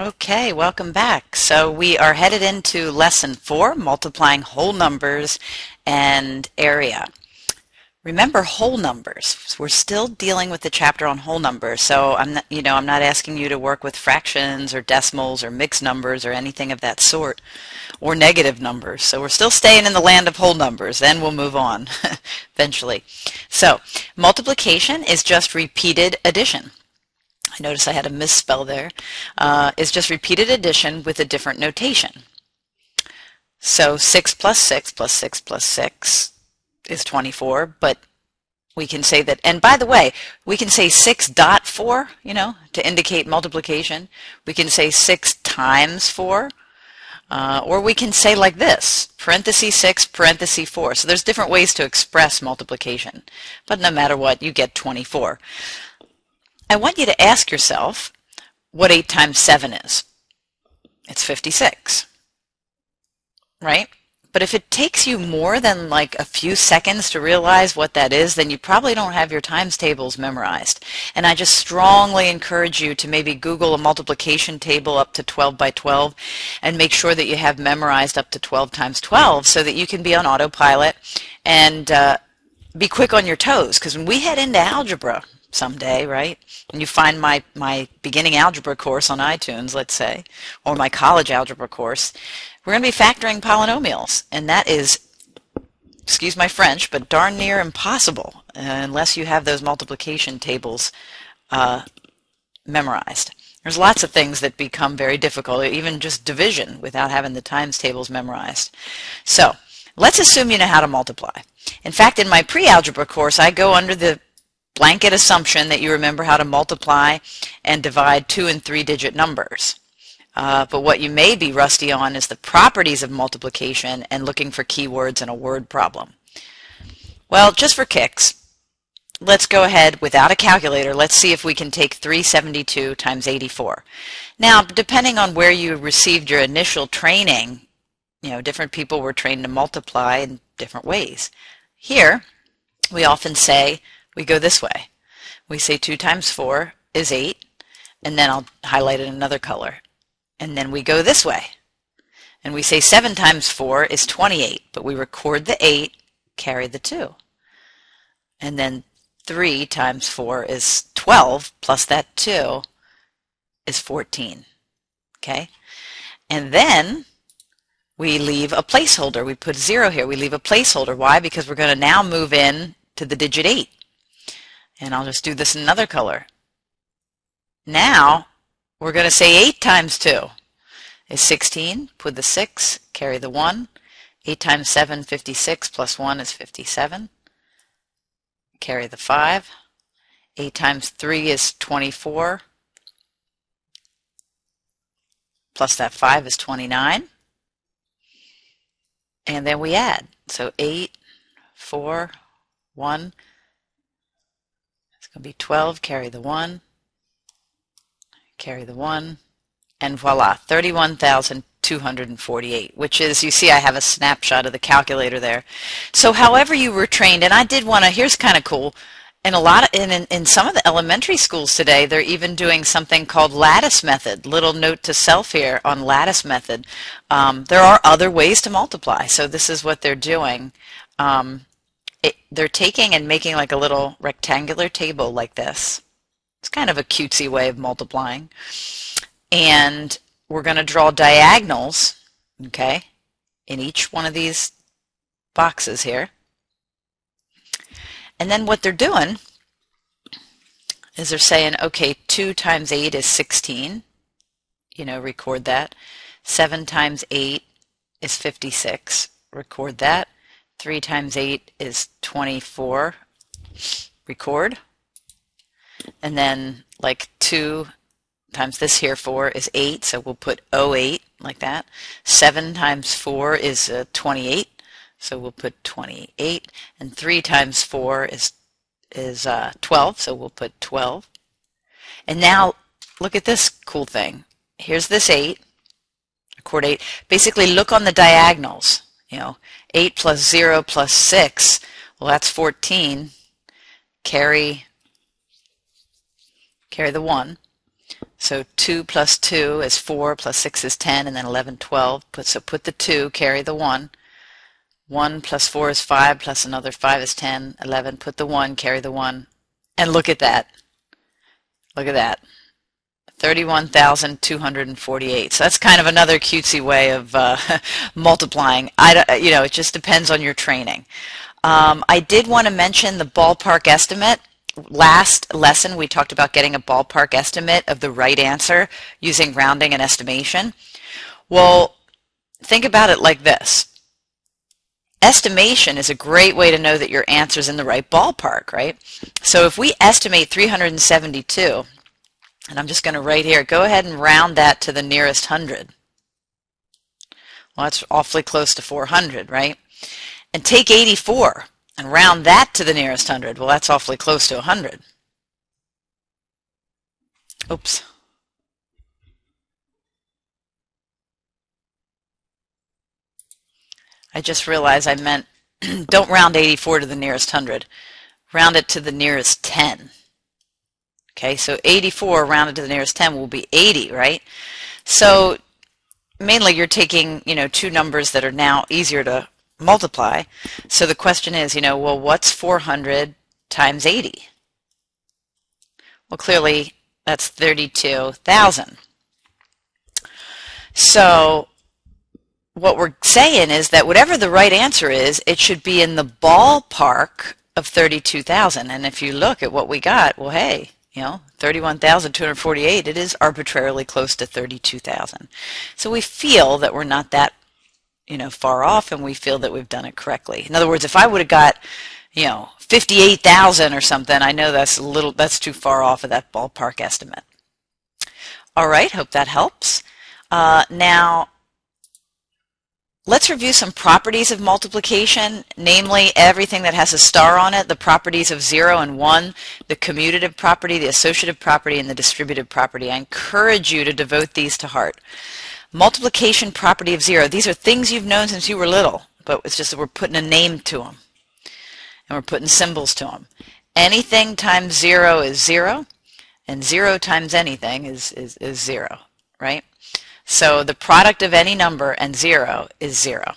Okay, welcome back. So we are headed into lesson four, multiplying whole numbers and area. Remember whole numbers. We're still dealing with the chapter on whole numbers. So I'm not, you know, I'm not asking you to work with fractions or decimals or mixed numbers or anything of that sort or negative numbers. So we're still staying in the land of whole numbers. Then we'll move on eventually. So multiplication is just repeated addition. I notice I had a misspell there, uh, is just repeated addition with a different notation. So 6 plus 6 plus 6 plus 6 is 24, but we can say that, and by the way, we can say 6 dot 4, you know, to indicate multiplication. We can say 6 times 4, uh, or we can say like this, parenthesis 6, parenthesis 4. So there's different ways to express multiplication, but no matter what, you get 24. I want you to ask yourself what 8 times 7 is. It's 56, right? But if it takes you more than like a few seconds to realize what that is, then you probably don't have your times tables memorized. And I just strongly encourage you to maybe Google a multiplication table up to 12 by 12 and make sure that you have memorized up to 12 times 12 so that you can be on autopilot and uh, be quick on your toes. Because when we head into algebra, someday, right? And you find my, my beginning algebra course on iTunes, let's say, or my college algebra course, we're going to be factoring polynomials. And that is, excuse my French, but darn near impossible uh, unless you have those multiplication tables uh, memorized. There's lots of things that become very difficult, even just division without having the times tables memorized. So let's assume you know how to multiply. In fact, in my pre-algebra course, I go under the blanket assumption that you remember how to multiply and divide two and three digit numbers. Uh, but what you may be rusty on is the properties of multiplication and looking for keywords in a word problem. Well, just for kicks, let's go ahead without a calculator. Let's see if we can take 372 times 84. Now, depending on where you received your initial training, you know, different people were trained to multiply in different ways. Here, we often say we go this way. We say 2 times 4 is 8, and then I'll highlight it another color. And then we go this way. And we say 7 times 4 is 28, but we record the 8, carry the 2. And then 3 times 4 is 12, plus that 2 is 14. Okay? And then we leave a placeholder. We put 0 here. We leave a placeholder. Why? Because we're going to now move in to the digit 8. And I'll just do this in another color. Now, we're going to say 8 times 2 is 16. Put the 6, carry the 1. 8 times 7, 56, plus 1 is 57. Carry the 5. 8 times 3 is 24. Plus that 5 is 29. And then we add. So 8, 4, 1, going to be 12, carry the 1, carry the 1, and voila, 31,248, which is, you see I have a snapshot of the calculator there. So however you were trained, and I did want to, here's kind of cool, in a lot of, in, in, in some of the elementary schools today, they're even doing something called lattice method. Little note to self here on lattice method. Um, there are other ways to multiply, so this is what they're doing. Um, they're taking and making like a little rectangular table like this. It's kind of a cutesy way of multiplying. And we're going to draw diagonals, okay, in each one of these boxes here. And then what they're doing is they're saying, okay, 2 times 8 is 16. You know, record that. 7 times 8 is 56. Record that. 3 times 8 is 24. Record. And then like 2 times this here, 4 is 8, so we'll put 08 like that. 7 times 4 is uh, 28, so we'll put 28. And 3 times 4 is, is uh, 12, so we'll put 12. And now look at this cool thing. Here's this 8, record 8. Basically look on the diagonals you know, 8 plus 0 plus 6, well, that's 14. Carry, carry the 1. So 2 plus 2 is 4, plus 6 is 10, and then 11, 12. Put, so put the 2, carry the 1. 1 plus 4 is 5, plus another 5 is 10, 11. Put the 1, carry the 1. And look at that. Look at that. 31,248. So that's kind of another cutesy way of uh, multiplying. I, you know, it just depends on your training. Um, I did want to mention the ballpark estimate. Last lesson, we talked about getting a ballpark estimate of the right answer using rounding and estimation. Well, think about it like this. Estimation is a great way to know that your answer is in the right ballpark, right? So if we estimate 372, and I'm just going to write here, go ahead and round that to the nearest hundred. Well, that's awfully close to 400, right? And take 84 and round that to the nearest hundred. Well, that's awfully close to 100. Oops. I just realized I meant don't round 84 to the nearest hundred. Round it to the nearest 10. Okay, so 84 rounded to the nearest 10 will be 80, right? So mainly you're taking, you know, two numbers that are now easier to multiply. So the question is, you know, well, what's 400 times 80? Well, clearly that's 32,000. So what we're saying is that whatever the right answer is, it should be in the ballpark of 32,000. And if you look at what we got, well, hey, you know, 31,248, it is arbitrarily close to 32,000. So we feel that we're not that, you know, far off and we feel that we've done it correctly. In other words, if I would have got, you know, 58,000 or something, I know that's a little, that's too far off of that ballpark estimate. All right, hope that helps. Uh, now, Let's review some properties of multiplication, namely everything that has a star on it, the properties of 0 and 1, the commutative property, the associative property, and the distributive property. I encourage you to devote these to heart. Multiplication property of 0. These are things you've known since you were little, but it's just that we're putting a name to them. And we're putting symbols to them. Anything times 0 is 0, and 0 times anything is, is, is 0, right? So the product of any number and zero is zero.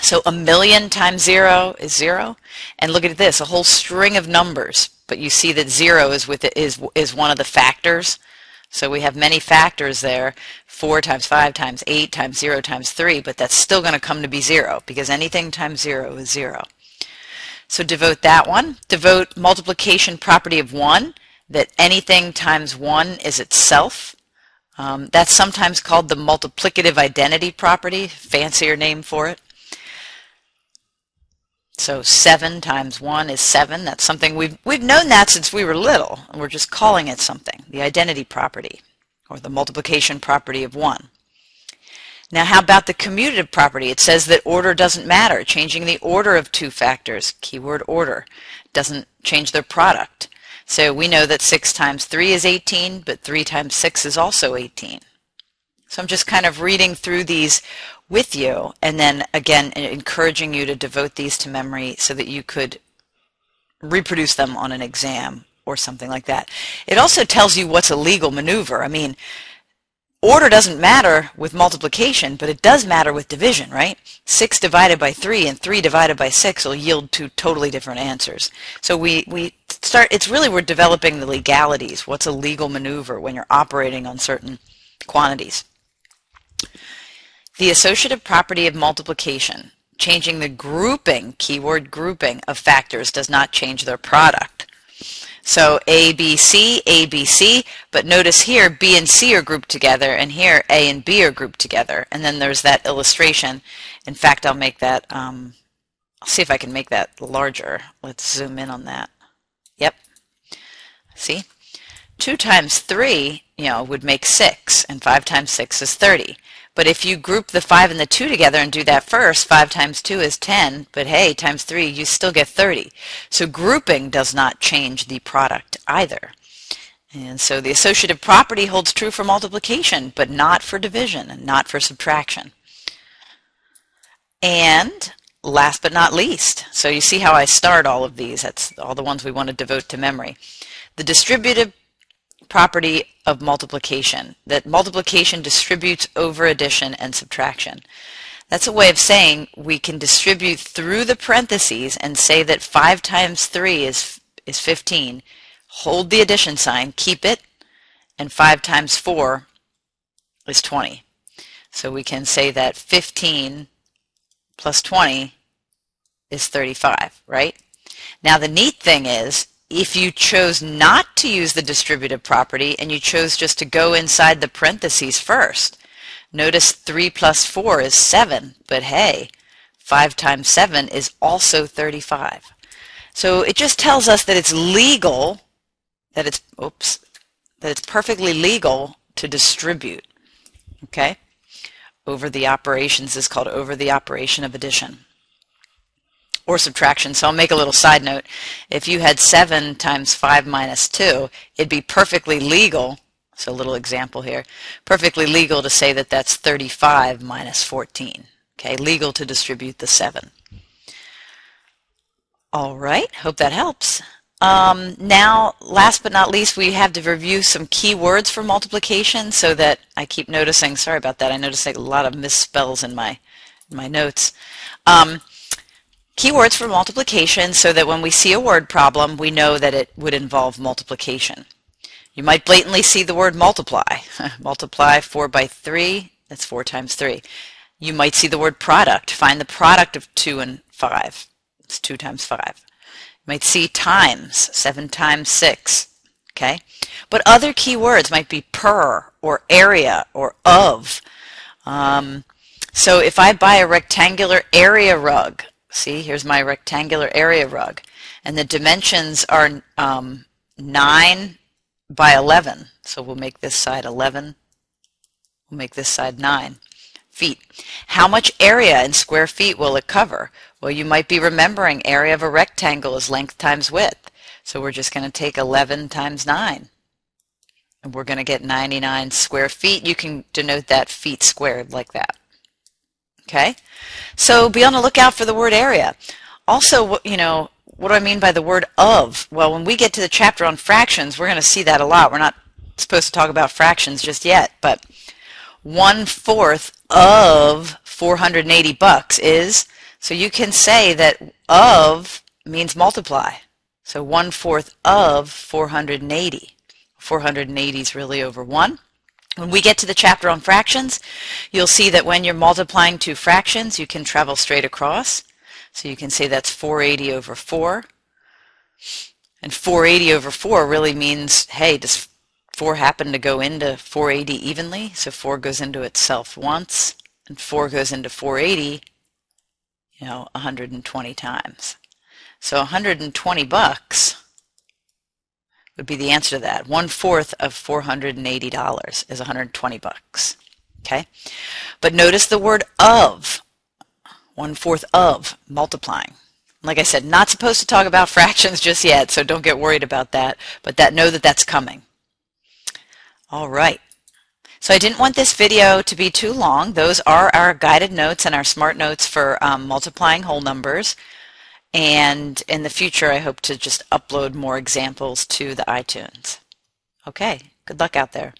So a million times zero is zero. And look at this, a whole string of numbers. But you see that zero is, with it, is, is one of the factors. So we have many factors there, 4 times 5 times 8 times 0 times 3, but that's still going to come to be 0 because anything times 0 is 0. So devote that one. Devote multiplication property of 1, that anything times 1 is itself. Um, that's sometimes called the multiplicative identity property, fancier name for it. So 7 times 1 is 7. That's something we've, we've known that since we were little, and we're just calling it something, the identity property, or the multiplication property of 1. Now how about the commutative property? It says that order doesn't matter. Changing the order of two factors, keyword order, doesn't change their product. So we know that 6 times 3 is 18, but 3 times 6 is also 18. So I'm just kind of reading through these with you and then again encouraging you to devote these to memory so that you could reproduce them on an exam or something like that. It also tells you what's a legal maneuver. I mean, Order doesn't matter with multiplication, but it does matter with division, right? 6 divided by 3 and 3 divided by 6 will yield two totally different answers. So we, we start, it's really we're developing the legalities. What's a legal maneuver when you're operating on certain quantities? The associative property of multiplication, changing the grouping, keyword grouping, of factors does not change their product. So A, B, C, A, B, C, but notice here B and C are grouped together, and here A and B are grouped together. And then there's that illustration. In fact, I'll make that, um, I'll see if I can make that larger. Let's zoom in on that. See? 2 times 3, you know, would make 6, and 5 times 6 is 30. But if you group the 5 and the 2 together and do that first, 5 times 2 is 10, but hey, times 3, you still get 30. So grouping does not change the product either. And so the associative property holds true for multiplication, but not for division and not for subtraction. And last but not least, so you see how I start all of these. That's all the ones we want to devote to memory. The distributive property of multiplication, that multiplication distributes over addition and subtraction. That's a way of saying we can distribute through the parentheses and say that 5 times 3 is, is 15. Hold the addition sign, keep it, and 5 times 4 is 20. So we can say that 15 plus 20 is 35, right? Now the neat thing is, if you chose not to use the distributive property and you chose just to go inside the parentheses first, notice 3 plus 4 is 7, but hey, 5 times 7 is also 35. So it just tells us that it's legal, that it's, oops, that it's perfectly legal to distribute, okay? Over the operations is called over the operation of addition or subtraction. So I'll make a little side note. If you had 7 times 5 minus 2, it'd be perfectly legal, so a little example here, perfectly legal to say that that's 35 minus 14. Okay, legal to distribute the 7. All right, hope that helps. Um, now, last but not least, we have to review some keywords for multiplication so that I keep noticing, sorry about that, I noticed a lot of misspells in my, in my notes. Um, Keywords for multiplication so that when we see a word problem, we know that it would involve multiplication. You might blatantly see the word multiply. multiply 4 by 3, that's 4 times 3. You might see the word product. Find the product of 2 and 5. It's 2 times 5. You might see times, 7 times 6. Okay? But other keywords might be per or area or of. Um, so if I buy a rectangular area rug, See, here's my rectangular area rug. And the dimensions are um, 9 by 11. So we'll make this side 11. We'll make this side 9 feet. How much area in square feet will it cover? Well, you might be remembering area of a rectangle is length times width. So we're just going to take 11 times 9. And we're going to get 99 square feet. You can denote that feet squared like that. Okay? So be on the lookout for the word area. Also, you know, what do I mean by the word of? Well, when we get to the chapter on fractions, we're going to see that a lot. We're not supposed to talk about fractions just yet, but one-fourth of 480 bucks is, so you can say that of means multiply. So one-fourth of 480. 480 is really over 1. When we get to the chapter on fractions, you'll see that when you're multiplying two fractions, you can travel straight across. So you can say that's 480 over 4. And 480 over 4 really means, hey, does 4 happen to go into 480 evenly? So 4 goes into itself once, and 4 goes into 480, you know, 120 times. So 120 bucks would be the answer to that. One fourth of $480 is 120 bucks. Okay? But notice the word of. One fourth of multiplying. Like I said, not supposed to talk about fractions just yet, so don't get worried about that, but that know that that's coming. All right. So I didn't want this video to be too long. Those are our guided notes and our smart notes for um, multiplying whole numbers. And in the future, I hope to just upload more examples to the iTunes. Okay, good luck out there.